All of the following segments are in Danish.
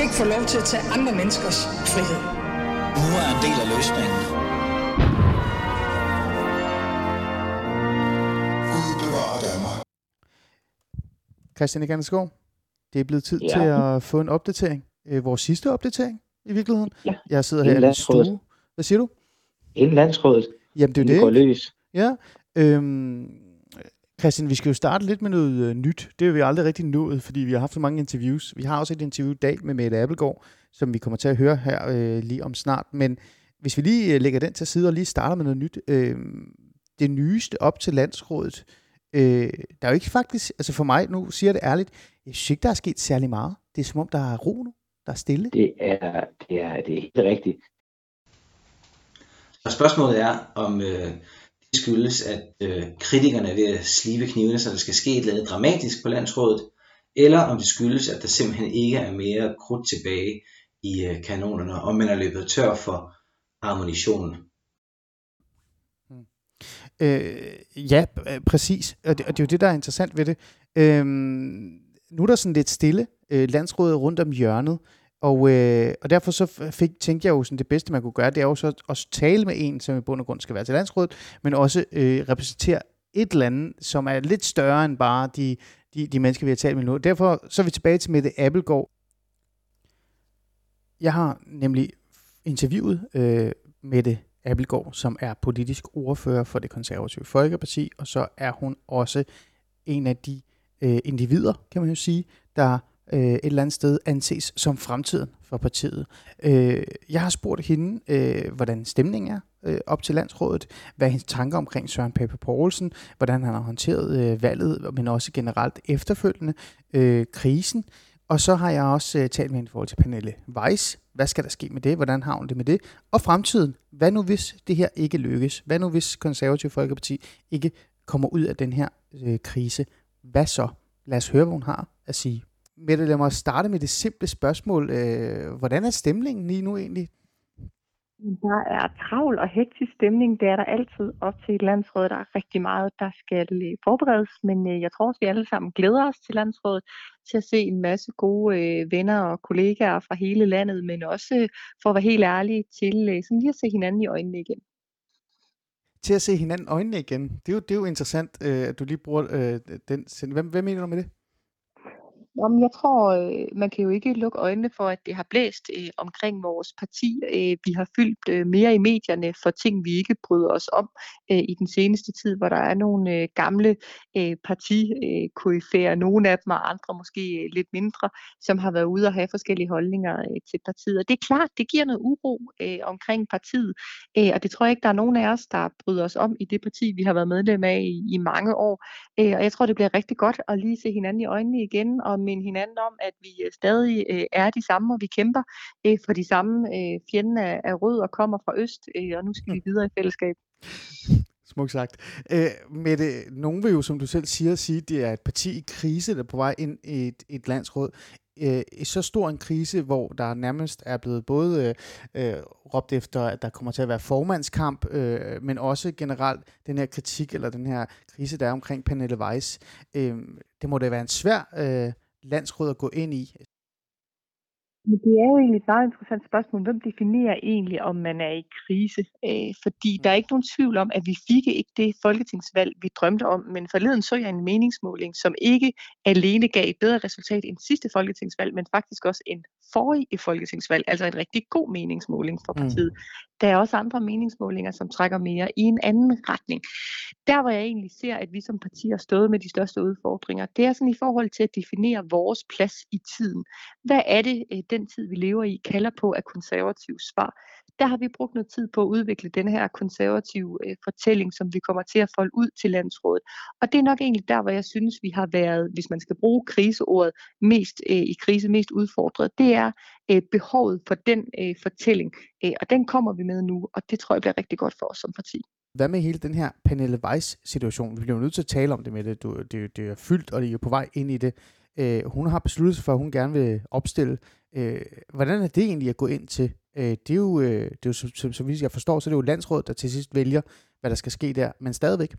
skal ikke få lov til at tage andre menneskers frihed. Nu er en del af løsningen. Christian Egansgaard, det er blevet tid Ja. til at få en opdatering. Øh, vores sidste opdatering i virkeligheden. Ja. Jeg sidder her i stue. Hvad siger du? Inden landsrådet, Jamen det er det jo går det. løs. Ja. Øhm, Christian, vi skal jo starte lidt med noget øh, nyt. Det har vi aldrig rigtig nået, fordi vi har haft så mange interviews. Vi har også et interview i dag med Mette Appelgaard, som vi kommer til at høre her øh, lige om snart. Men hvis vi lige øh, lægger den til side og lige starter med noget nyt. Øh, det nyeste op til landsrådet. Øh, der er jo ikke faktisk, altså for mig, nu siger jeg det ærligt, jeg synes ikke, der er sket særlig meget. Det er som om, der er ro nu. Der er stille. Det er, det er, det er helt rigtigt. Og spørgsmålet er, om øh, skyldes, at øh, kritikerne er ved at slibe knivene, så der skal ske et eller andet dramatisk på landsrådet, eller om det skyldes, at der simpelthen ikke er mere krudt tilbage i øh, kanonerne, og man er løbet tør for ammunition. Hmm. Øh, ja, præcis. Og det, og det er jo det, der er interessant ved det. Øh, nu er der sådan lidt stille øh, landsrådet rundt om hjørnet, og, øh, og derfor så fik, tænkte jeg jo sådan, det bedste, man kunne gøre, det er jo så at tale med en, som i bund og grund skal være til landsrådet, men også øh, repræsentere et eller andet, som er lidt større end bare de, de, de mennesker, vi har talt med nu. Derfor så er vi tilbage til Mette Appelgaard. Jeg har nemlig interviewet øh, Mette Appelgaard, som er politisk ordfører for det konservative Folkeparti, og så er hun også en af de øh, individer, kan man jo sige, der øh, et eller andet sted anses som fremtiden for partiet. Øh, jeg har spurgt hende, øh, hvordan stemningen er øh, op til landsrådet, hvad er hendes tanker omkring Søren Pape Poulsen, hvordan han har håndteret øh, valget, men også generelt efterfølgende øh, krisen. Og så har jeg også øh, talt med hende i forhold til Pernille Weiss. Hvad skal der ske med det? Hvordan har hun det med det? Og fremtiden. Hvad nu hvis det her ikke lykkes? Hvad nu hvis Konservative Folkeparti ikke kommer ud af den her øh, krise? Hvad så? Lad os høre, hvad hun har at sige. Mette, lad mig starte med det simple spørgsmål. Øh, hvordan er stemningen lige nu egentlig? Der er travl og hektisk stemning. Det er der altid op til et landsråd. Der er rigtig meget, der skal forberedes. Men øh, jeg tror også, vi alle sammen glæder os til landsrådet til at se en masse gode øh, venner og kollegaer fra hele landet, men også øh, for at være helt ærlig til sådan lige at se hinanden i øjnene igen. Til at se hinanden i øjnene igen. Det er jo, det er jo interessant, øh, at du lige bruger øh, den. Hvad, hvad mener du med det? Jamen, jeg tror, øh, man kan jo ikke lukke øjnene for, at det har blæst øh, omkring vores parti. Øh, vi har fyldt øh, mere i medierne for ting, vi ikke bryder os om øh, i den seneste tid, hvor der er nogle øh, gamle øh, partikoryfærer, nogle af dem og andre måske øh, lidt mindre, som har været ude og have forskellige holdninger øh, til partiet. Og det er klart, det giver noget uro øh, omkring partiet, øh, og det tror jeg ikke, der er nogen af os, der bryder os om i det parti, vi har været medlem af i, i mange år. Øh, og jeg tror, det bliver rigtig godt at lige se hinanden i øjnene igen, og minde hinanden om, at vi øh, stadig øh, er de samme, og vi kæmper øh, for de samme øh, fjende af, af rød og kommer fra øst, øh, og nu skal vi videre i fællesskab. Smukt sagt. Øh, Mette, nogen vil jo, som du selv siger, sige, at det er et parti i krise, der er på vej ind i et, et landsråd. Øh, i så stor en krise, hvor der nærmest er blevet både øh, øh, råbt efter, at der kommer til at være formandskamp, øh, men også generelt den her kritik, eller den her krise, der er omkring Pernille Weiss. Øh, det må da være en svær øh, landsråd at gå ind i. Men det er jo egentlig et meget interessant spørgsmål. Hvem definerer egentlig, om man er i krise? Øh, fordi der er ikke nogen tvivl om, at vi fik ikke det folketingsvalg, vi drømte om. Men forleden så jeg en meningsmåling, som ikke alene gav et bedre resultat end sidste folketingsvalg, men faktisk også en forrige folketingsvalg. Altså en rigtig god meningsmåling for partiet. Mm. Der er også andre meningsmålinger, som trækker mere i en anden retning. Der, hvor jeg egentlig ser, at vi som parti har stået med de største udfordringer, det er sådan i forhold til at definere vores plads i tiden. Hvad er det, øh, den tid, vi lever i, kalder på af konservativ svar? Der har vi brugt noget tid på at udvikle den her konservative øh, fortælling, som vi kommer til at folde ud til landsrådet. Og det er nok egentlig der, hvor jeg synes, vi har været, hvis man skal bruge kriseordet, mest øh, i krise, mest udfordret. Det er øh, behovet for den øh, fortælling, øh, og den kommer vi med nu, og det tror jeg bliver rigtig godt for os som parti. Hvad med hele den her Pernille Weiss-situation? Vi bliver nødt til at tale om det med det. Du, det, det er fyldt, og det er på vej ind i det. Øh, hun har besluttet sig for, at hun gerne vil opstille. Øh, hvordan er det egentlig at gå ind til? Øh, det er jo, øh, det er jo som, som, som jeg forstår, så er det jo landsrådet, der til sidst vælger, hvad der skal ske der, men stadigvæk.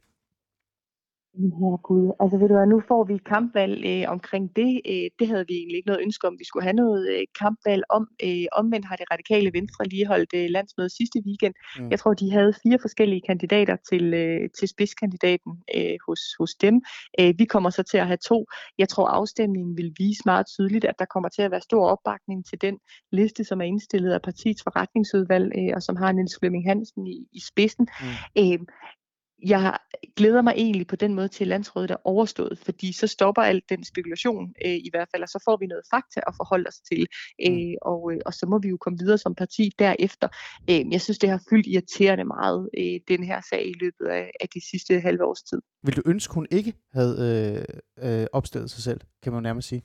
Herregud, altså ved du hvad, nu får vi kampvalg øh, omkring det. Øh, det havde vi egentlig ikke noget ønske om, vi skulle have noget øh, kampvalg om. Øh, omvendt har det radikale venstre lige holdt øh, landsmøde sidste weekend. Mm. Jeg tror, de havde fire forskellige kandidater til, øh, til spidskandidaten øh, hos, hos dem. Øh, vi kommer så til at have to. Jeg tror, afstemningen vil vise meget tydeligt, at der kommer til at være stor opbakning til den liste, som er indstillet af partiets forretningsudvalg, øh, og som har Niels Flemming Hansen i, i spidsen. Mm. Øh, jeg glæder mig egentlig på den måde til, at landsrådet er overstået, fordi så stopper alt den spekulation øh, i hvert fald, og så får vi noget fakta at forholde os til, øh, mm. og, øh, og så må vi jo komme videre som parti derefter. Øh, jeg synes, det har fyldt irriterende meget, øh, den her sag i løbet af, af de sidste halve års tid. Vil du ønske, hun ikke havde øh, øh, opstillet sig selv, kan man nærmest sige?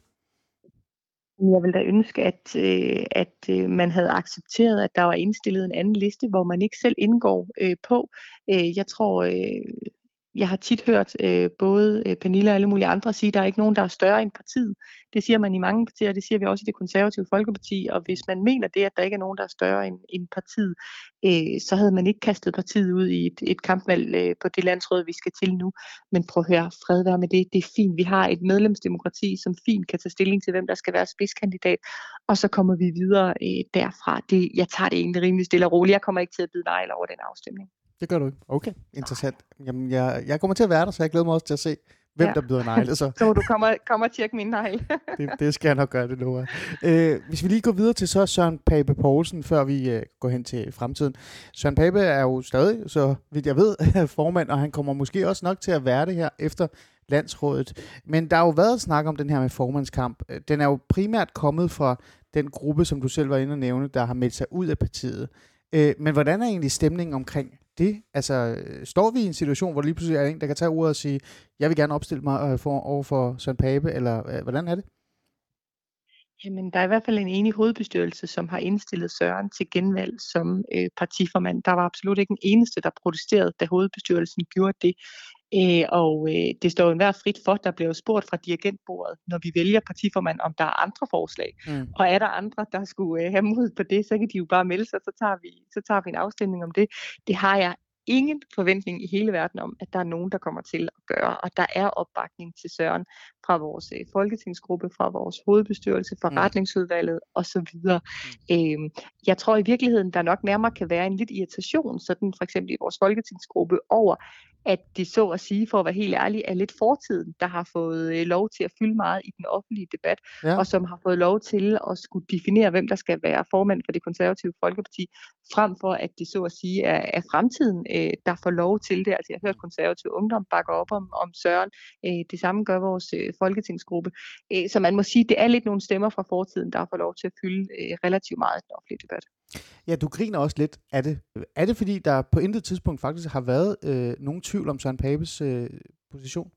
Jeg vil da ønske, at, øh, at øh, man havde accepteret, at der var indstillet en anden liste, hvor man ikke selv indgår øh, på. Øh, jeg tror, øh, jeg har tit hørt øh, både øh, Pernille og alle mulige andre sige, at der er ikke nogen, der er større end partiet. Det siger man i mange partier, og det siger vi også i det konservative Folkeparti. Og hvis man mener det, at der ikke er nogen, der er større end, end partiet, øh, så havde man ikke kastet partiet ud i et, et kampvalg øh, på det landsråd, vi skal til nu. Men prøv at høre, fred være med det. Det er fint. Vi har et medlemsdemokrati, som fint kan tage stilling til, hvem der skal være spidskandidat. Og så kommer vi videre øh, derfra. Det, jeg tager det egentlig rimelig stille og roligt. Jeg kommer ikke til at bide nej over den afstemning. Det gør du ikke. Okay, interessant. Jamen, jeg, jeg kommer til at være der, så jeg glæder mig også til at se, hvem ja. der byder negle. Så, så du kommer, kommer og tjekke min negle. det, det skal jeg nok gøre, det nu. Øh, hvis vi lige går videre til så Søren Pape Poulsen, før vi øh, går hen til fremtiden. Søren Pape er jo stadig, så vidt jeg ved, formand, og han kommer måske også nok til at være det her efter landsrådet. Men der har jo været snak om den her med formandskamp. Den er jo primært kommet fra den gruppe, som du selv var inde og nævne, der har meldt sig ud af partiet. Øh, men hvordan er egentlig stemningen omkring det? Altså, står vi i en situation, hvor lige pludselig er en, der kan tage ordet og sige, jeg vil gerne opstille mig øh, for, over for Søren Pape, eller øh, hvordan er det? Jamen, der er i hvert fald en enig hovedbestyrelse, som har indstillet Søren til genvalg som øh, partiformand. Der var absolut ikke en eneste, der protesterede, da hovedbestyrelsen gjorde det. Øh, og øh, det står jo enhver frit for, der bliver jo spurgt fra dirigentbordet, når vi vælger partiformand, om der er andre forslag. Mm. Og er der andre, der skulle øh, have mod på det, så kan de jo bare melde sig, så tager, vi, så tager vi en afstemning om det. Det har jeg ingen forventning i hele verden om, at der er nogen, der kommer til at gøre. Og der er opbakning til Søren fra vores øh, folketingsgruppe, fra vores hovedbestyrelse, fra mm. retningsudvalget osv. Mm. Øhm, jeg tror i virkeligheden, der nok nærmere kan være en lidt irritation, sådan for eksempel i vores folketingsgruppe, over, at det så at sige, for at være helt ærlig, er lidt fortiden, der har fået øh, lov til at fylde meget i den offentlige debat, ja. og som har fået lov til at skulle definere, hvem der skal være formand for det konservative Folkeparti, frem for at det så at sige er, er fremtiden, øh, der får lov til det. Altså jeg har hørt konservativ ungdom bakke op om, om Søren. Øh, det samme gør vores øh, folketingsgruppe. Øh, så man må sige, det er lidt nogle stemmer fra fortiden, der får lov til at fylde øh, relativt meget i den offentlige debat. Ja, du griner også lidt af det. Er det fordi, der på intet tidspunkt faktisk har været øh, nogen tvivl om Søren Papes øh, position?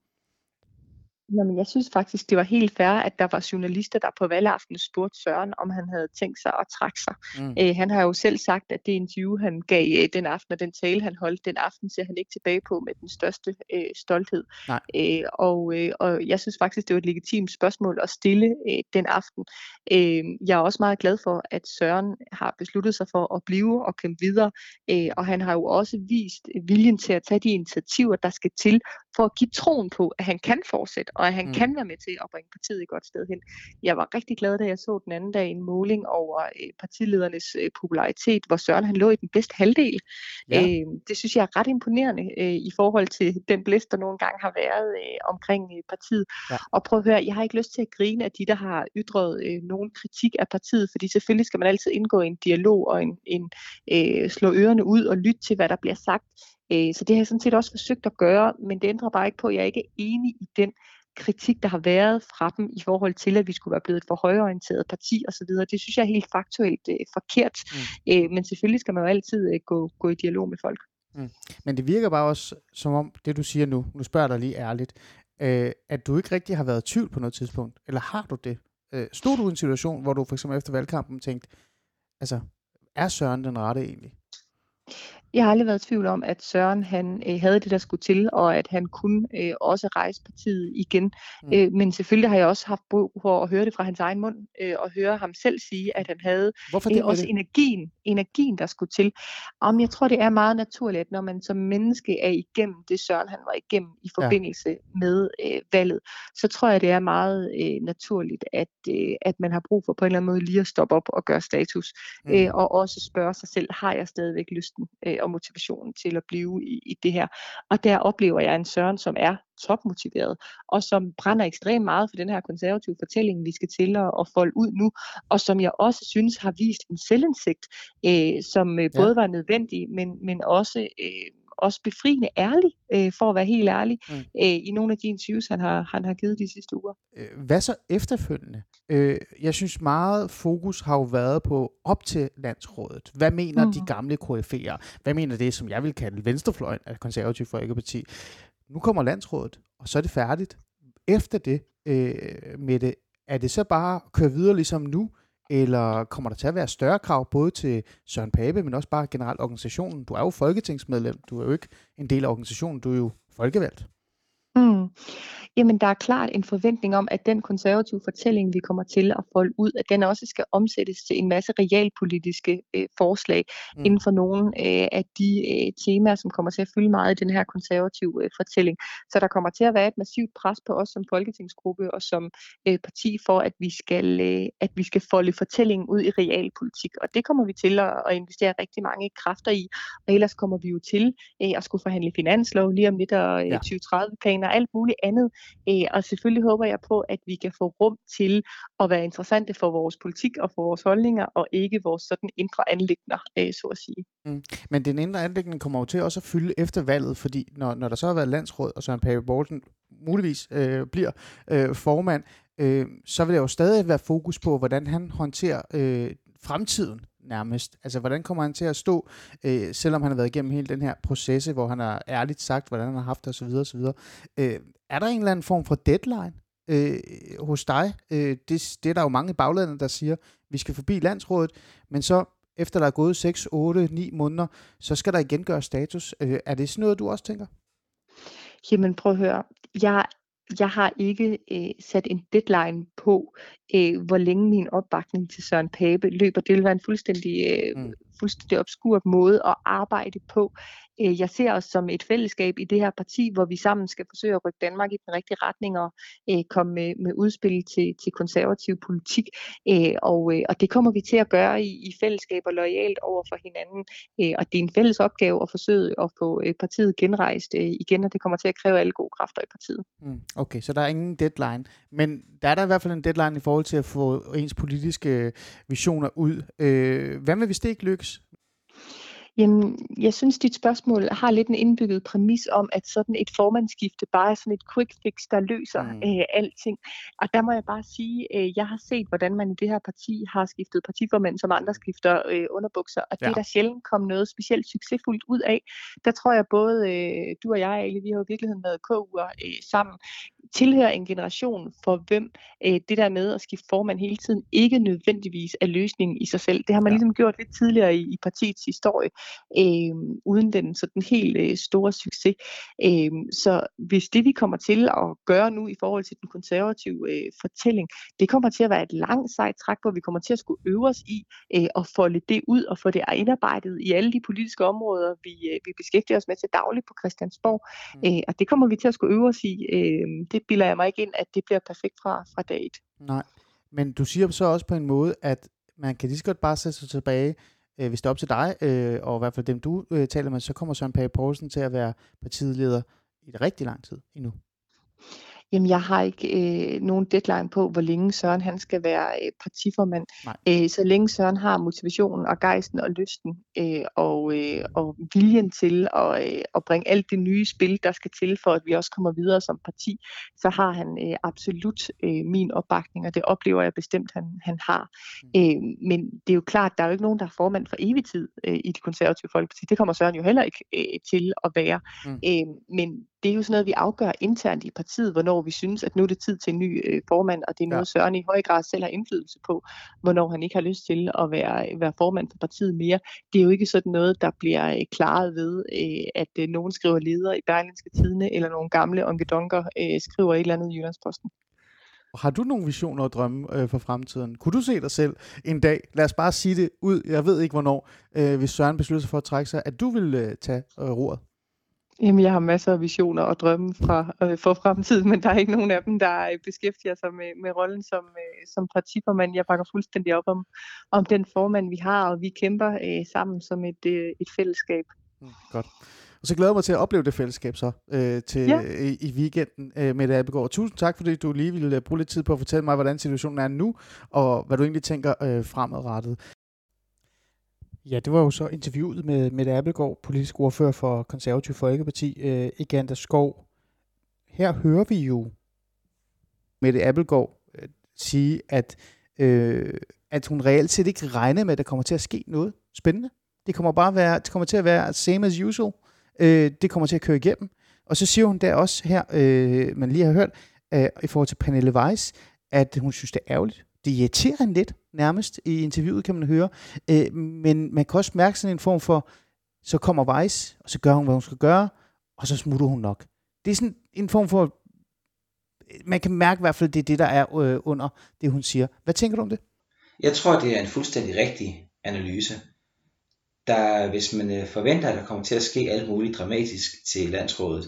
Jamen, jeg synes faktisk, det var helt fair, at der var journalister, der på valgaften spurgte Søren, om han havde tænkt sig at trække sig. Mm. Æ, øh, han har jo selv sagt, at det interview, han gav øh, den aften, og den tale, han holdt den aften, ser han ikke tilbage på med den største øh, stolthed. Æ, øh, og, øh, og jeg synes faktisk, det var et legitimt spørgsmål at stille øh, den aften. Æ, jeg er også meget glad for, at Søren har besluttet sig for at blive og kæmpe videre, øh, og han har jo også vist viljen til at tage de initiativer, der skal til for at give troen på, at han kan fortsætte, og at han mm. kan være med til at bringe partiet et godt sted hen. Jeg var rigtig glad, da jeg så den anden dag en måling over øh, partiledernes øh, popularitet, hvor Søren han lå i den bedste halvdel. Ja. Øh, det synes jeg er ret imponerende øh, i forhold til den blæst, der nogle gange har været øh, omkring øh, partiet. Ja. Og prøv at høre, jeg har ikke lyst til at grine af de, der har ytret øh, nogen kritik af partiet, fordi selvfølgelig skal man altid indgå i en dialog og en, en øh, slå ørerne ud og lytte til, hvad der bliver sagt. Øh, så det har jeg sådan set også forsøgt at gøre, men det ændrer bare ikke på, at jeg ikke er enig i den kritik, der har været fra dem i forhold til, at vi skulle være blevet et for højorienteret parti osv. Det synes jeg er helt faktuelt øh, forkert. Mm. Øh, men selvfølgelig skal man jo altid øh, gå, gå i dialog med folk. Mm. Men det virker bare også som om, det du siger nu, nu spørger jeg dig lige ærligt, øh, at du ikke rigtig har været i tvivl på noget tidspunkt, eller har du det? Øh, stod du i en situation, hvor du for eksempel efter valgkampen tænkte, altså, er Søren den rette egentlig? Jeg har aldrig været i tvivl om, at Søren han øh, havde det, der skulle til, og at han kunne øh, også rejse partiet igen. Mm. Øh, men selvfølgelig har jeg også haft brug for at høre det fra hans egen mund, øh, og høre ham selv sige, at han havde Hvorfor øh, også det? energien, energien, der skulle til. Om jeg tror, det er meget naturligt, at når man som menneske er igennem det, Søren han var igennem i forbindelse ja. med øh, valget, så tror jeg, det er meget øh, naturligt, at, øh, at man har brug for på en eller anden måde lige at stoppe op og gøre status, mm. øh, og også spørge sig selv, har jeg stadigvæk lysten øh, og motivationen til at blive i, i det her? Og der oplever jeg en Søren, som er topmotiveret, og som brænder ekstremt meget for den her konservative fortælling, vi skal til at, at folde ud nu, og som jeg også synes har vist en selvindsigt, øh, som øh, både ja. var nødvendig, men, men også øh, også befriende ærlig, øh, for at være helt ærlig, mm. øh, i nogle af de interviews, han har, han har givet de sidste uger. Øh, hvad så efterfølgende? Øh, jeg synes meget fokus har jo været på op til landsrådet. Hvad mener mm. de gamle KF'er? Hvad mener det, som jeg vil kalde venstrefløjen af konservativ folkeparti? Nu kommer landsrådet, og så er det færdigt. Efter det, øh, med det, er det så bare at køre videre ligesom nu, eller kommer der til at være større krav både til Søren Pape, men også bare generelt organisationen? Du er jo folketingsmedlem, du er jo ikke en del af organisationen, du er jo folkevalgt. Mm. Jamen, der er klart en forventning om, at den konservative fortælling, vi kommer til at folde ud, at den også skal omsættes til en masse realpolitiske øh, forslag mm. inden for nogle øh, af de øh, temaer, som kommer til at fylde meget i den her konservative øh, fortælling. Så der kommer til at være et massivt pres på os som folketingsgruppe og som øh, parti for, at vi skal øh, at vi skal folde fortællingen ud i realpolitik. Og det kommer vi til at, at investere rigtig mange kræfter i. Og ellers kommer vi jo til øh, at skulle forhandle finanslov lige om lidt og øh, ja. 2030-planer og alt muligt andet. Øh, og selvfølgelig håber jeg på, at vi kan få rum til at være interessante for vores politik og for vores holdninger, og ikke vores sådan indre anlægner, øh, så at sige. Mm. Men den indre anlægning kommer jo til også at fylde efter valget, fordi når, når der så har været landsråd, og Søren Pape Borgsen muligvis øh, bliver øh, formand, øh, så vil der jo stadig være fokus på, hvordan han håndterer øh, fremtiden nærmest. Altså, hvordan kommer han til at stå, øh, selvom han har været igennem hele den her processe, hvor han har ærligt sagt, hvordan han har haft det osv. osv. Øh, er der en eller anden form for deadline øh, hos dig? Øh, det, det er der jo mange i baglandet, der siger, vi skal forbi landsrådet, men så efter der er gået 6, 8, 9 måneder, så skal der igen gøre status. Øh, er det sådan noget, du også tænker? Jamen prøv at høre. Jeg jeg har ikke øh, sat en deadline på, øh, hvor længe min opbakning til Søren Pape løber. Det vil være en fuldstændig, øh, mm. fuldstændig obskur måde at arbejde på. Øh, jeg ser os som et fællesskab i det her parti, hvor vi sammen skal forsøge at rykke Danmark i den rigtige retning og øh, komme med, med udspil til, til konservativ politik. Øh, og, øh, og det kommer vi til at gøre i, i fællesskab og lojalt over for hinanden. Øh, og det er en fælles opgave at forsøge at få øh, partiet genrejst øh, igen, og det kommer til at kræve alle gode kræfter i partiet. Mm, okay, så der er ingen deadline. Men der er der i hvert fald en deadline i forhold til at få ens politiske øh, visioner ud. Øh, hvad med, hvis det ikke lykkes? Jamen, jeg synes, dit spørgsmål har lidt en indbygget præmis om, at sådan et formandsskifte bare er sådan et quick fix, der løser mm. øh, alting. Og der må jeg bare sige, øh, jeg har set, hvordan man i det her parti har skiftet partiformand, som andre skifter øh, underbukser, og ja. det er der sjældent kommet noget specielt succesfuldt ud af. Der tror jeg både øh, du og jeg, Ali, vi har jo i virkeligheden været KU'er øh, sammen, tilhører en generation, for hvem øh, det der med at skifte formand hele tiden ikke nødvendigvis er løsningen i sig selv. Det har man ja. ligesom gjort lidt tidligere i, i partiets historie øh, uden den sådan helt øh, store succes. Øh, så hvis det vi kommer til at gøre nu i forhold til den konservative øh, fortælling, det kommer til at være et langt sejt træk, hvor vi kommer til at skulle øve os i øh, at folde det ud og få det indarbejdet i alle de politiske områder, vi, øh, vi beskæftiger os med til dagligt på Christiansborg. Mm. Øh, og det kommer vi til at skulle øve os i. Øh, det bilder jeg mig ikke ind, at det bliver perfekt fra, fra dag et. Nej, men du siger så også på en måde, at man kan lige så godt bare sætte sig tilbage øh, hvis det er op til dig, øh, og i hvert fald dem du øh, taler med, så kommer Søren Pape Poulsen til at være partileder i det rigtig lang tid endnu. Jamen, jeg har ikke øh, nogen deadline på, hvor længe Søren han skal være øh, partiformand. Øh, så længe Søren har motivationen og gejsten og lysten øh, og, øh, og viljen til at, øh, at bringe alt det nye spil, der skal til for, at vi også kommer videre som parti, så har han øh, absolut øh, min opbakning, og det oplever jeg bestemt, han, han har. Mm. Øh, men det er jo klart, der er jo ikke nogen, der er formand for evig tid øh, i det konservative folkeparti. Det kommer Søren jo heller ikke øh, til at være. Mm. Øh, men det er jo sådan noget, vi afgør internt i partiet, hvornår vi synes, at nu er det tid til en ny øh, formand, og det er noget, ja. Søren i høj grad selv har indflydelse på, hvornår han ikke har lyst til at være, være formand for partiet mere. Det er jo ikke sådan noget, der bliver øh, klaret ved, øh, at øh, nogen skriver leder i Berlinske Tidene, eller nogle gamle onkedonker øh, skriver et eller andet i Jyllandsposten. Har du nogle visioner og drømme øh, for fremtiden? Kunne du se dig selv en dag, lad os bare sige det ud, jeg ved ikke hvornår, øh, hvis Søren beslutter sig for at trække sig, at du vil øh, tage øh, roret? Jamen, jeg har masser af visioner og drømme fra, øh, for fremtiden, men der er ikke nogen af dem, der beskæftiger sig med, med rollen som, øh, som partiformand. Jeg bakker fuldstændig op om, om den formand, vi har, og vi kæmper øh, sammen som et, øh, et fællesskab. Mm, godt. Og så glæder jeg mig til at opleve det fællesskab så øh, til, ja. i, i weekenden øh, med Abelgaard. Tusind tak, fordi du lige ville øh, bruge lidt tid på at fortælle mig, hvordan situationen er nu, og hvad du egentlig tænker øh, fremadrettet. Ja, det var jo så interviewet med Mette Appelgaard, politisk ordfører for Konservativ Folkeparti, øh, Eganda Skov. Her hører vi jo Mette Appelgaard øh, sige, at, øh, at hun reelt set ikke regner med, at der kommer til at ske noget spændende. Det kommer bare være, det kommer til at være same as usual. Øh, det kommer til at køre igennem. Og så siger hun der også her, øh, man lige har hørt, øh, i forhold til Pernille Weiss, at hun synes, det er ærgerligt. Det irriterer hende lidt, nærmest, i interviewet kan man høre. Øh, men man kan også mærke sådan en form for, så kommer Weiss, og så gør hun, hvad hun skal gøre, og så smutter hun nok. Det er sådan en form for, man kan mærke i hvert fald, det er det, der er øh, under det, hun siger. Hvad tænker du om det? Jeg tror, det er en fuldstændig rigtig analyse der, hvis man øh, forventer, at der kommer til at ske alt muligt dramatisk til landsrådet,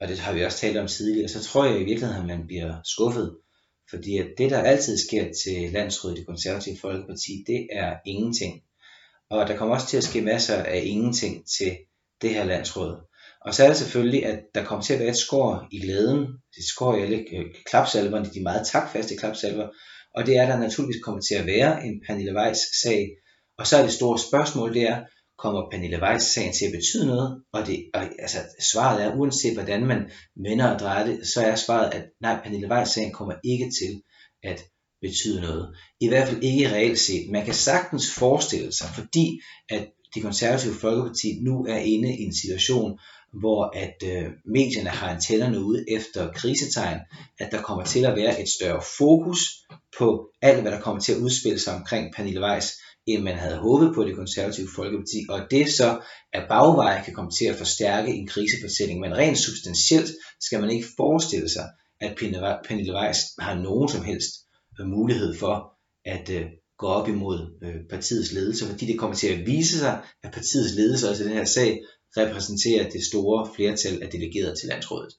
og det har vi også talt om tidligere, så tror jeg i virkeligheden, at man bliver skuffet. Fordi at det, der altid sker til landsrådet i det konservative folkeparti, det er ingenting. Og der kommer også til at ske masser af ingenting til det her landsråd. Og så er det selvfølgelig, at der kommer til at være et skår i glæden, et skår i alle øh, klapsalverne, de meget takfaste klapsalver, og det er, der naturligvis kommer til at være en Pernille Weiss sag, og så er det store spørgsmål, det er, kommer Pernille Weiss-sagen til at betyde noget? Og, det, og altså, svaret er, uanset hvordan man vender og drejer det, så er svaret, at nej, Pernille Weiss-sagen kommer ikke til at betyde noget. I hvert fald ikke reelt set. Man kan sagtens forestille sig, fordi at det konservative Folkeparti nu er inde i en situation, hvor at øh, medierne har antennerne ude efter krisetegn, at der kommer til at være et større fokus på alt, hvad der kommer til at udspille sig omkring Pernille Weiss end man havde håbet på det konservative Folkeparti, og det så at bagvej kan komme til at forstærke en krisefortælling, men rent substantielt skal man ikke forestille sig, at Pernille Weiss har nogen som helst øh, mulighed for at øh, gå op imod øh, partiets ledelse, fordi det kommer til at vise sig, at partiets ledelse også i den her sag repræsenterer det store flertal af delegerede til landsrådet.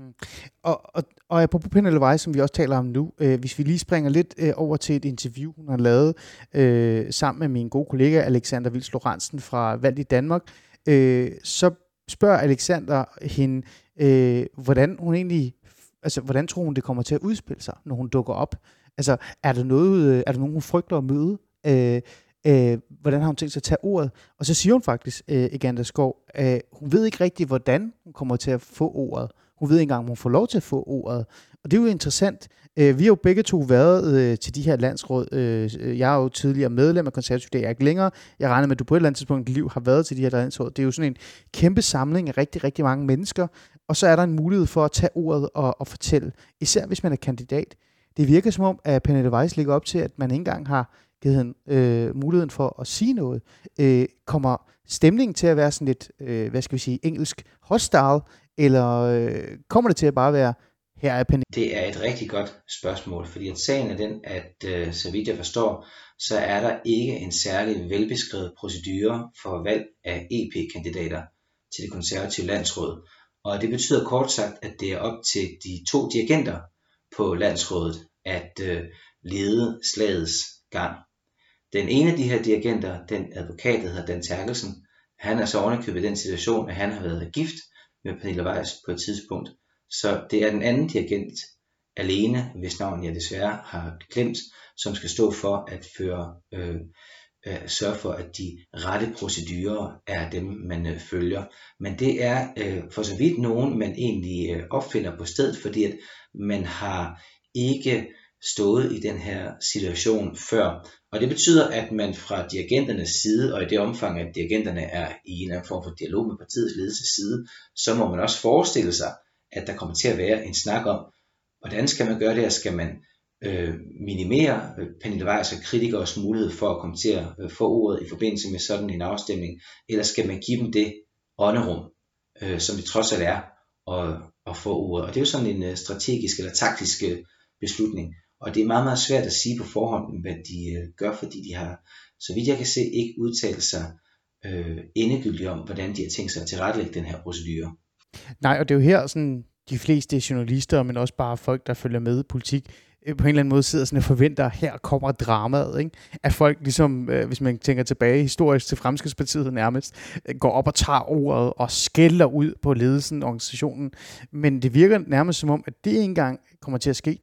Mm. Og, og, og apropos Pernille Weiss, som vi også taler om nu, øh, hvis vi lige springer lidt øh, over til et interview, hun har lavet øh, sammen med min gode kollega Alexander Vils Lorentzen fra Valg i Danmark, øh, så spørger Alexander hende, øh, hvordan hun egentlig, altså hvordan tror hun det kommer til at udspille sig, når hun dukker op? Altså er der noget, øh, er der nogen hun frygter at møde? Øh, øh, hvordan har hun tænkt sig at tage ordet? Og så siger hun faktisk, øh, Egander Skov, øh, hun ved ikke rigtigt, hvordan hun kommer til at få ordet. Hun ved ikke engang, om hun får lov til at få ordet. Og det er jo interessant. Øh, vi har jo begge to været øh, til de her landsråd. Øh, jeg er jo tidligere medlem af konservativ, det er jeg ikke længere. Jeg regner med, at du på et eller andet tidspunkt i dit liv har været til de her landsråd. Det er jo sådan en kæmpe samling af rigtig, rigtig mange mennesker. Og så er der en mulighed for at tage ordet og, og fortælle, især hvis man er kandidat. Det virker som om, at Pernille Weiss ligger op til, at man ikke engang har givet hende øh, muligheden for at sige noget. Øh, kommer stemningen til at være sådan lidt, øh, hvad skal vi sige, engelsk hostile, eller øh, kommer det til at bare være, her er Pernille? Det er et rigtig godt spørgsmål, fordi at sagen er den, at øh, så vidt jeg forstår, så er der ikke en særlig velbeskrevet procedure for valg af EP-kandidater til det konservative landsråd. Og det betyder kort sagt, at det er op til de to dirigenter på landsrådet at øh, lede slagets gang. Den ene af de her dirigenter, den advokat, der hedder Dan Terkelsen, han er så ovenikøbet i den situation, at han har været gift med Pernille Weiss på et tidspunkt. Så det er den anden dirigent alene, hvis navn jeg desværre har glemt, som skal stå for at føre, øh, øh, sørge for, at de rette procedurer er dem, man øh, følger. Men det er øh, for så vidt nogen, man egentlig øh, opfinder på stedet, fordi at man har ikke stået i den her situation før. Og det betyder, at man fra dirigenternes side, og i det omfang, at dirigenterne er i en eller anden form for dialog med partiets ledelse side, så må man også forestille sig, at der kommer til at være en snak om, hvordan skal man gøre det, skal man øh, minimere øh, Pernille Weiss og kritikers mulighed for at komme til at øh, få ordet i forbindelse med sådan en afstemning, eller skal man give dem det ånderum, øh, som det trods alt er, at, at få ordet. Og det er jo sådan en øh, strategisk eller taktisk øh, beslutning. Og det er meget, meget svært at sige på forhånd, hvad de øh, gør, fordi de har, så vidt jeg kan se, ikke udtalt sig øh, endegyldigt om, hvordan de har tænkt sig at tilrettelægge den her procedure. Nej, og det er jo her, sådan, de fleste journalister, men også bare folk, der følger med i politik, øh, på en eller anden måde sidder sådan og forventer, at her kommer dramaet. Ikke? At folk ligesom, øh, hvis man tænker tilbage historisk til Fremskridspartiet nærmest, øh, går op og tager ordet og skælder ud på ledelsen og organisationen. Men det virker nærmest som om, at det ikke engang kommer til at ske.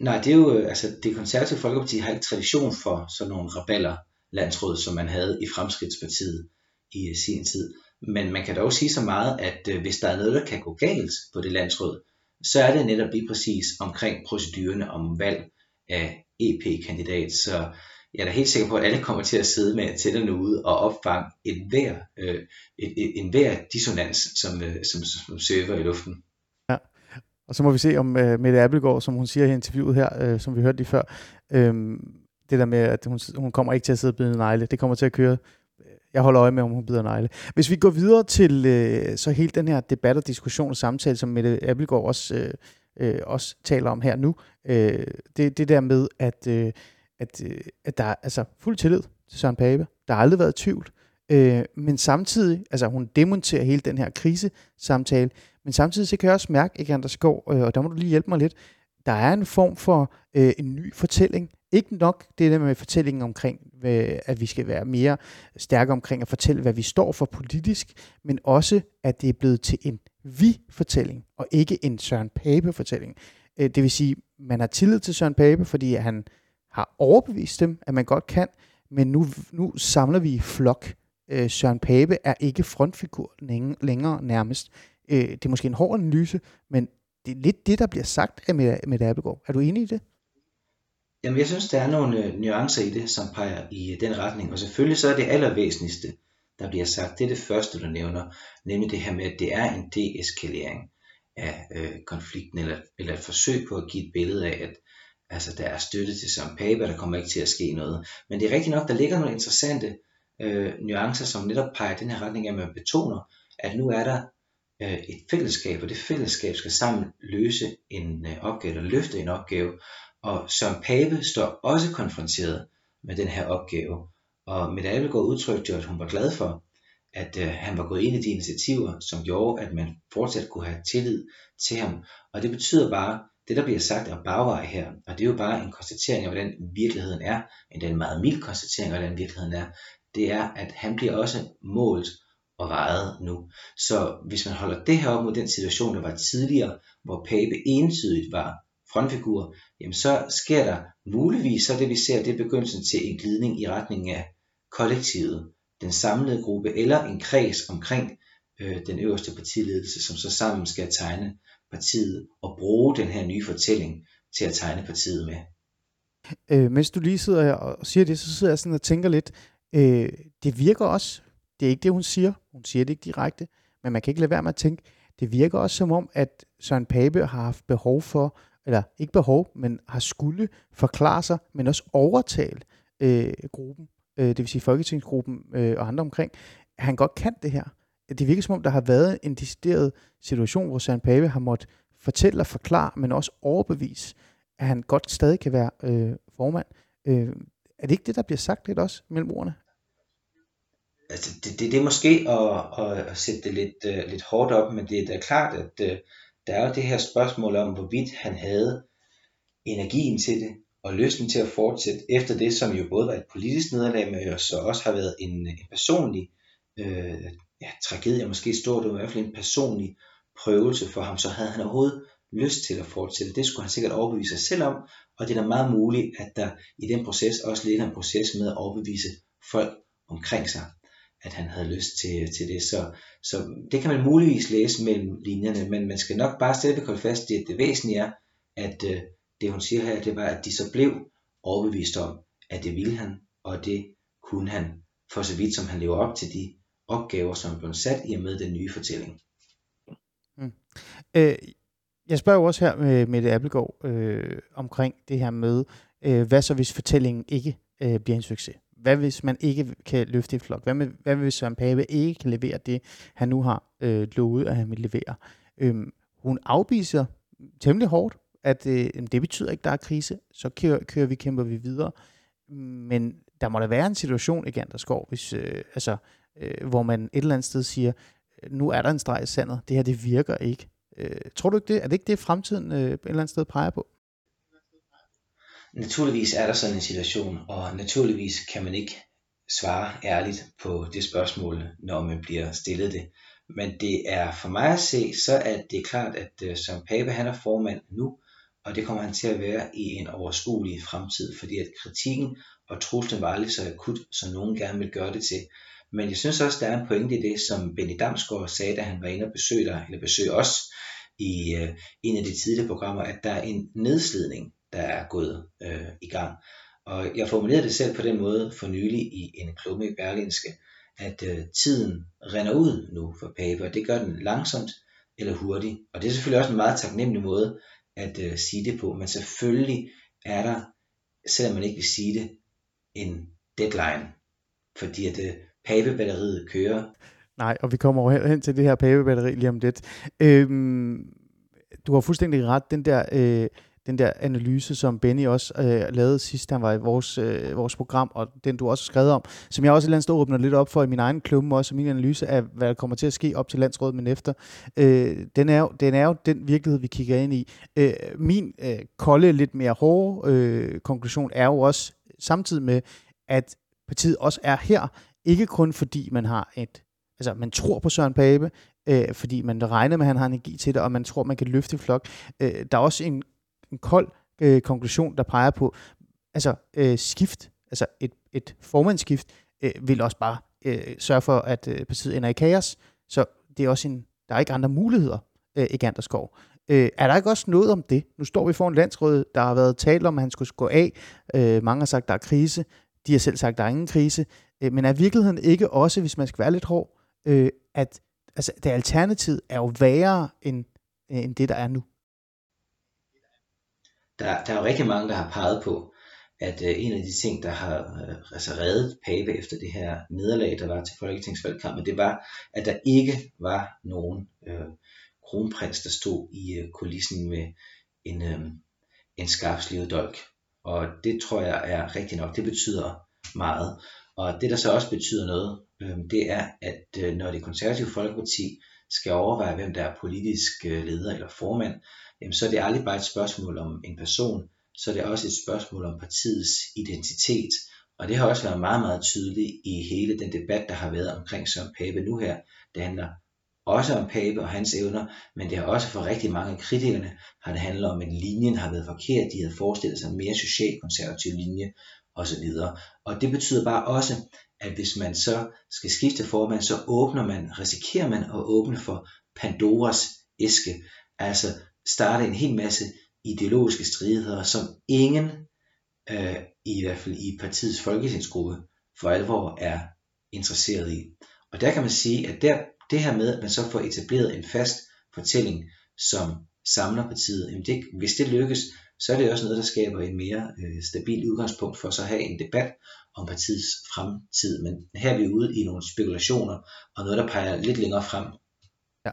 Nej, det er jo, øh, altså det konservative Folkeparti har ikke tradition for sådan nogle rebeller landsråd, som man havde i Fremskridtspartiet i øh, sin tid. Men man kan dog sige så meget, at øh, hvis der er noget, der kan gå galt på det landsråd, så er det netop lige præcis omkring procedurerne om valg af EP-kandidat. Så jeg er da helt sikker på, at alle kommer til at sidde med tænderne ude og opfange en hver, øh, en, en hver dissonans, som, øh, som, som søger i luften. Og så må vi se om uh, Mette Appelgaard, som hun siger i interviewet her, uh, som vi hørte lige før, uh, det der med, at hun, hun kommer ikke til at sidde og bide negle, det kommer til at køre jeg holder øje med, om hun bider negle. Hvis vi går videre til øh, så hele den her debat og diskussion og samtale, som Mette Appelgaard også, øh, øh, også taler om her nu, øh, det, det der med, at, øh, at, øh, at der er altså fuld tillid til Søren Pape. Der har aldrig været tvivl. Øh, men samtidig, altså hun demonterer hele den her krisesamtale, men samtidig så kan jeg også mærke, ikke Anders Skov, øh, og der må du lige hjælpe mig lidt, der er en form for øh, en ny fortælling. Ikke nok det der med fortællingen omkring, øh, at vi skal være mere stærke omkring at fortælle, hvad vi står for politisk, men også, at det er blevet til en vi-fortælling, og ikke en Søren Pape-fortælling. Øh, det vil sige, man har tillid til Søren Pape, fordi han har overbevist dem, at man godt kan, men nu, nu samler vi i flok. Øh, Søren Pape er ikke frontfigur længere nærmest. Øh, det er måske en hård analyse, men det er lidt det, der bliver sagt af Mette Appelgaard. Er du enig i det? Jamen, jeg synes, der er nogle øh, nuancer i det, som peger i øh, den retning. Og selvfølgelig så er det allervæsentligste, der bliver sagt, det er det første, du nævner, nemlig det her med, at det er en deeskalering af øh, konflikten, eller, eller et forsøg på at give et billede af, at altså, der er støtte til som Pape, der kommer ikke til at ske noget. Men det er rigtigt nok, der ligger nogle interessante øh, nuancer, som netop peger i den her retning, at man betoner, at nu er der øh, et fællesskab, og det fællesskab skal sammen løse en øh, opgave, eller løfte en opgave, og Søren Pape står også konfronteret med den her opgave. Og Mette Abelgaard udtrykte jo, at hun var glad for, at øh, han var gået ind i de initiativer, som gjorde, at man fortsat kunne have tillid til ham. Og det betyder bare, det der bliver sagt er bagvej her, og det er jo bare en konstatering af, hvordan virkeligheden er, en den meget mild konstatering af, hvordan virkeligheden er, det er, at han bliver også målt og vejet nu. Så hvis man holder det her op mod den situation, der var tidligere, hvor Pape entydigt var frontfigur, jamen så sker der muligvis, så det vi ser, det er begyndelsen til en glidning i retning af kollektivet, den samlede gruppe, eller en kreds omkring øh, den øverste partiledelse, som så sammen skal tegne partiet og bruge den her nye fortælling til at tegne partiet med. Øh, mens du lige sidder og siger det, så sidder jeg sådan og tænker lidt, øh, det virker også, det er ikke det, hun siger, hun siger det ikke direkte, men man kan ikke lade være med at tænke, det virker også som om, at Søren Pape har haft behov for eller ikke behov, men har skulle forklare sig, men også overtale øh, gruppen, øh, det vil sige Folketingsgruppen øh, og andre omkring, at han godt kan det her. Det virker som om, der har været en decideret situation, hvor Søren Pape har måttet fortælle og forklare, men også overbevise, at han godt stadig kan være øh, formand. Øh, er det ikke det, der bliver sagt lidt også mellem ordene? Altså, det, det, det er måske at, at sætte det lidt, uh, lidt hårdt op, men det er da klart, at uh, der er jo det her spørgsmål om, hvorvidt han havde energien til det, og lysten til at fortsætte efter det, som jo både var et politisk nederlag, men jo så også har været en, en personlig øh, ja, tragedie, måske stort, det var i hvert fald en personlig prøvelse for ham, så havde han overhovedet lyst til at fortsætte. Det skulle han sikkert overbevise sig selv om, og det er da meget muligt, at der i den proces også ligger en proces med at overbevise folk omkring sig at han havde lyst til, til det. Så, så det kan man muligvis læse mellem linjerne, men man skal nok bare stadigvæk holde fast i, at det væsentlige er, at øh, det hun siger her, det var, at de så blev overbevist om, at det ville han, og det kunne han, for så vidt som han lever op til de opgaver, som blev sat i og med den nye fortælling. Mm. Øh, jeg spørger jo også her med Mette Appelgaard øh, omkring det her med, øh, hvad så hvis fortællingen ikke øh, bliver en succes? Hvad hvis man ikke kan løfte et flok? Hvad, med, hvad hvis Søren Pape ikke kan levere det, han nu har øh, lovet, at han vil levere? Øh, hun afviser temmelig hårdt, at øh, det betyder ikke, at der er krise. Så kører, kører vi, kæmper vi videre. Men der må da være en situation i Ganderskov, hvis, øh, altså, øh, hvor man et eller andet sted siger, nu er der en streg i sandet, det her det virker ikke. Øh, tror du ikke det? Er det ikke det, fremtiden øh, et eller andet sted peger på? Naturligvis er der sådan en situation, og naturligvis kan man ikke svare ærligt på det spørgsmål, når man bliver stillet det. Men det er for mig at se, så er det klart, at øh, som Pape han er formand nu, og det kommer han til at være i en overskuelig fremtid, fordi at kritikken og truslen var aldrig så akut, som nogen gerne vil gøre det til. Men jeg synes også, der er en pointe i det, som Benny Damsgaard sagde, da han var inde og besøge dig, eller besøge os i øh, en af de tidligere programmer, at der er en nedslidning, der er gået øh, i gang. Og jeg formulerede det selv på den måde for nylig i en klumme i Berlinske, at øh, tiden render ud nu for Pape, og det gør den langsomt eller hurtigt. Og det er selvfølgelig også en meget taknemmelig måde at øh, sige det på, men selvfølgelig er der, selvom man ikke vil sige det, en deadline, fordi at øh, pavebatteriet kører. Nej, og vi kommer over hen til det her pavebatteri lige om lidt. Øhm, du har fuldstændig ret, den der, øh, den der analyse, som Benny også øh, lavede sidst, han var i vores, øh, vores program, og den du også har skrevet om, som jeg også et eller andet sted åbner lidt op for i min egen klumme også, min analyse af, hvad der kommer til at ske op til landsrådet, men efter, øh, den, er jo, den er jo den virkelighed, vi kigger ind i. Øh, min øh, kolde, lidt mere hårde øh, konklusion er jo også, samtidig med, at partiet også er her, ikke kun fordi man har et, altså man tror på Søren Pape, øh, fordi man regner med, at han har energi til det, og man tror, man kan løfte flok. Øh, der er også en, en kold øh, konklusion, der peger på, altså øh, skift, altså et, et formandsskift, øh, vil også bare øh, sørge for, at øh, partiet ender i kaos. Så det er også en, der er ikke andre muligheder øh, i Ganderskov. Øh, er der ikke også noget om det? Nu står vi foran landsrådet, der har været talt om, at han skulle gå af. Øh, mange har sagt, at der er krise. De har selv sagt, der er ingen krise. Øh, men er virkeligheden ikke også, hvis man skal være lidt hård, øh, at altså, det alternativ er jo værre end, øh, end det, der er nu? Der, der er jo rigtig mange, der har peget på, at øh, en af de ting, der har øh, altså reddet Pape efter det her nederlag, der var til folketingsvalgkampen, det var, at der ikke var nogen øh, kronprins, der stod i øh, kulissen med en, øh, en skarpslivet dolk. Og det tror jeg er rigtigt nok. Det betyder meget. Og det der så også betyder noget, øh, det er, at øh, når det konservative folkeparti skal overveje, hvem der er politisk øh, leder eller formand, jamen, så er det aldrig bare et spørgsmål om en person, så er det også et spørgsmål om partiets identitet. Og det har også været meget, meget tydeligt i hele den debat, der har været omkring Søren Pape nu her. Det handler også om Pape og hans evner, men det har også for rigtig mange af kritikerne har det handlet om, at linjen har været forkert. De havde forestillet sig en mere socialkonservativ linje, osv. Og det betyder bare også, at hvis man så skal skifte formand, så åbner man, risikerer man at åbne for Pandoras æske, altså starte en hel masse ideologiske stridigheder, som ingen, øh, i hvert fald i partiets folketingsgruppe, for alvor er interesseret i. Og der kan man sige, at der, det her med, at man så får etableret en fast fortælling, som samler partiet, jamen det, hvis det lykkes, så er det også noget, der skaber et mere øh, stabilt udgangspunkt for så at have en debat om partiets fremtid. Men her er vi ude i nogle spekulationer og noget, der peger lidt længere frem. Ja.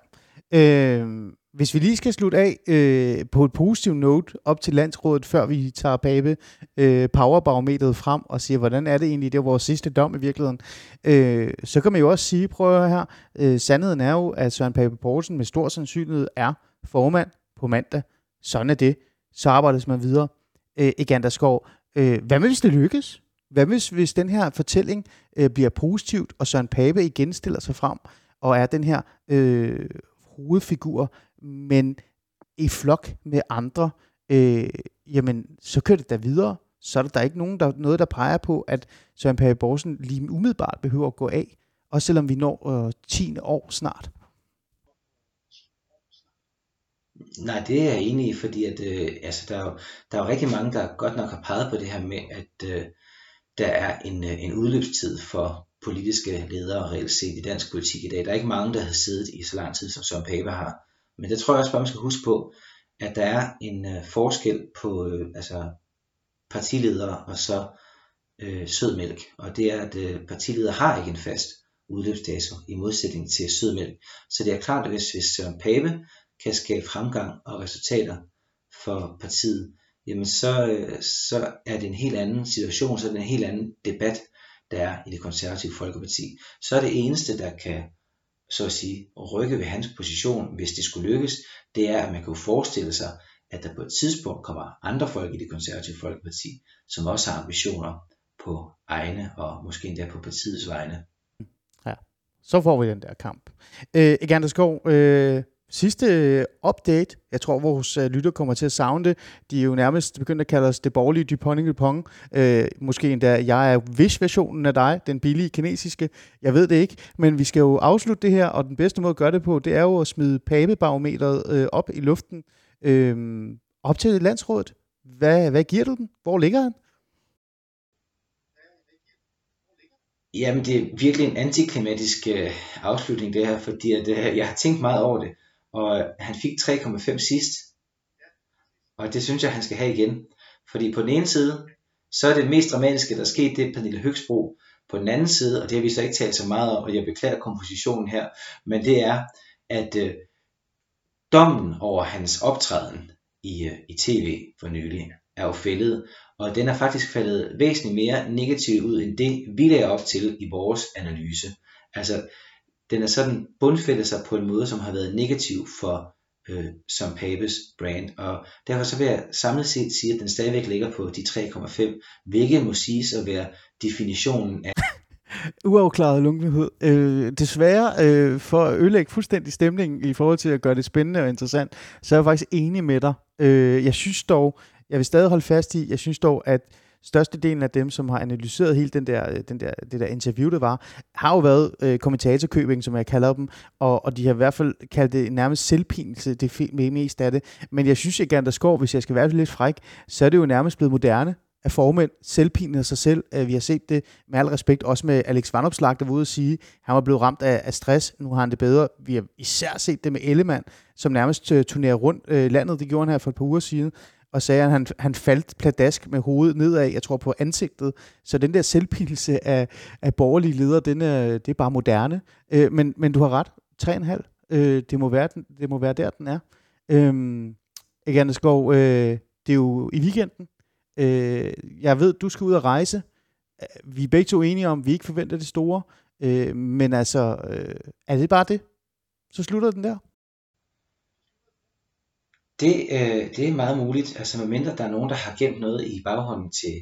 Øh, hvis vi lige skal slutte af øh, på et positivt note op til landsrådet, før vi tager Pape øh, powerbarometeret frem og siger, hvordan er det egentlig, det er vores sidste dom i virkeligheden, øh, så kan man jo også sige, prøv at her, øh, sandheden er jo, at Søren Pape Poulsen med stor sandsynlighed er formand på mandag. Sådan er det så arbejdes man videre. Øh, Egander Skov, øh, hvad hvis det lykkes? Hvad hvis, hvis den her fortælling øh, bliver positivt, og Søren Pape igen stiller sig frem, og er den her øh, hovedfigur, men i flok med andre, øh, jamen, så kører det da videre. Så er der, der er ikke nogen, der, noget, der peger på, at Søren Pape Borgsen lige umiddelbart behøver at gå af, også selvom vi når øh, 10 år snart. Nej, det er jeg enig i, fordi at, øh, altså, der, er jo, der er jo rigtig mange, der godt nok har peget på det her med, at øh, der er en, øh, en udløbstid for politiske ledere reelt set i dansk politik i dag. Der er ikke mange, der har siddet i så lang tid, som Søren Pape har. Men det tror jeg også bare, man skal huske på, at der er en øh, forskel på øh, altså partiledere og så øh, sødmælk. Og det er, at øh, partiledere har ikke en fast udløbsdato i modsætning til sødmælk. Så det er klart, at hvis, hvis Søren Pape kan skabe fremgang og resultater for partiet, jamen så, øh, så er det en helt anden situation, så er det en helt anden debat, der er i det konservative Folkeparti. Så er det eneste, der kan så at sige, rykke ved hans position, hvis det skulle lykkes, det er, at man kan forestille sig, at der på et tidspunkt kommer andre folk i det konservative Folkeparti, som også har ambitioner på egne og måske endda på partiets vegne. Ja, så får vi den der kamp. Øh, Egander Skov, øh, Sidste øh, update, jeg tror vores øh, lytter kommer til at savne det, de er jo nærmest begyndt at kalde os det borgerlige Dupont Dupont. Øh, måske endda, jeg er Wish-versionen af dig, den billige kinesiske. Jeg ved det ikke, men vi skal jo afslutte det her, og den bedste måde at gøre det på, det er jo at smide pabebarometeret øh, op i luften. Øh, op til landsrådet. Hvad, hvad giver du den? Hvor ligger han? Jamen, det er virkelig en antiklimatisk øh, afslutning det her, fordi at, øh, jeg har tænkt meget over det og han fik 3,5 sidst. Og det synes jeg, han skal have igen. Fordi på den ene side, så er det mest dramatiske, der er sket, det er Pernille Høgsbro. På den anden side, og det har vi så ikke talt så meget om, og jeg beklager kompositionen her, men det er, at øh, dommen over hans optræden i, øh, i tv for nylig er jo fældet, og den er faktisk faldet væsentligt mere negativt ud, end det vi lagde op til i vores analyse. Altså, den er sådan bundfældet sig på en måde, som har været negativ for øh, som Papes brand, og derfor så vil jeg samlet set sige, at den stadigvæk ligger på de 3,5, hvilket må siges at være definitionen af uafklaret lunkenhed. Øh, desværre, øh, for at ødelægge fuldstændig stemningen i forhold til at gøre det spændende og interessant, så er jeg faktisk enig med dig. Øh, jeg synes dog, jeg vil stadig holde fast i, jeg synes dog, at størstedelen af dem, som har analyseret hele den der, øh, den der, det der interview, det var, har jo været øh, kommentatorkøbing, som jeg kalder dem, og, og de har i hvert fald kaldt det nærmest selvpinelse, det er mest af det. Men jeg synes at Gander Skov, hvis jeg skal være lidt fræk, så er det jo nærmest blevet moderne, at formænd selvpinede sig selv. Øh, vi har set det med al respekt også med Alex Vandopslag, der var ude at sige, at han var blevet ramt af, af stress. Nu har han det bedre. Vi har især set det med Ellemann, som nærmest øh, turnerer rundt øh, landet. Det gjorde han her for et par uger siden og sagde, at han, han faldt pladask med hovedet nedad, jeg tror på ansigtet. Så den der selvpilse af, af borgerlige ledere, den er, det er bare moderne. Øh, men, men du har ret, 3,5. Øh, det, må være, det må være der, den er. Øh, Ikke Skov, øh, det er jo i weekenden. Øh, jeg ved, du skal ud og rejse. Vi er begge to enige om, at vi ikke forventer det store. Øh, men altså, øh, er det bare det? Så slutter den der. Det, øh, det er meget muligt, altså medmindre der er nogen, der har gemt noget i baghånden til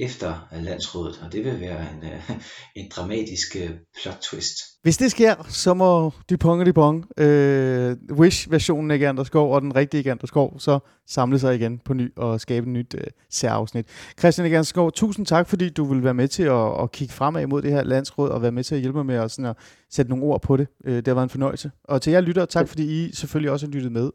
efter landsrådet, og det vil være en, øh, en dramatisk øh, plot twist. Hvis det sker, så må Dupont og Dupont, øh, Wish-versionen af Ganderskov og den rigtige Ganderskov, så samle sig igen på ny og skabe et nyt øh, særafsnit. Christian Ganderskov, tusind tak, fordi du vil være med til at, at kigge fremad imod det her landsråd og være med til at hjælpe mig med at, sådan at sætte nogle ord på det. Øh, det har været en fornøjelse. Og til jer lytter, tak fordi I selvfølgelig også har lyttet med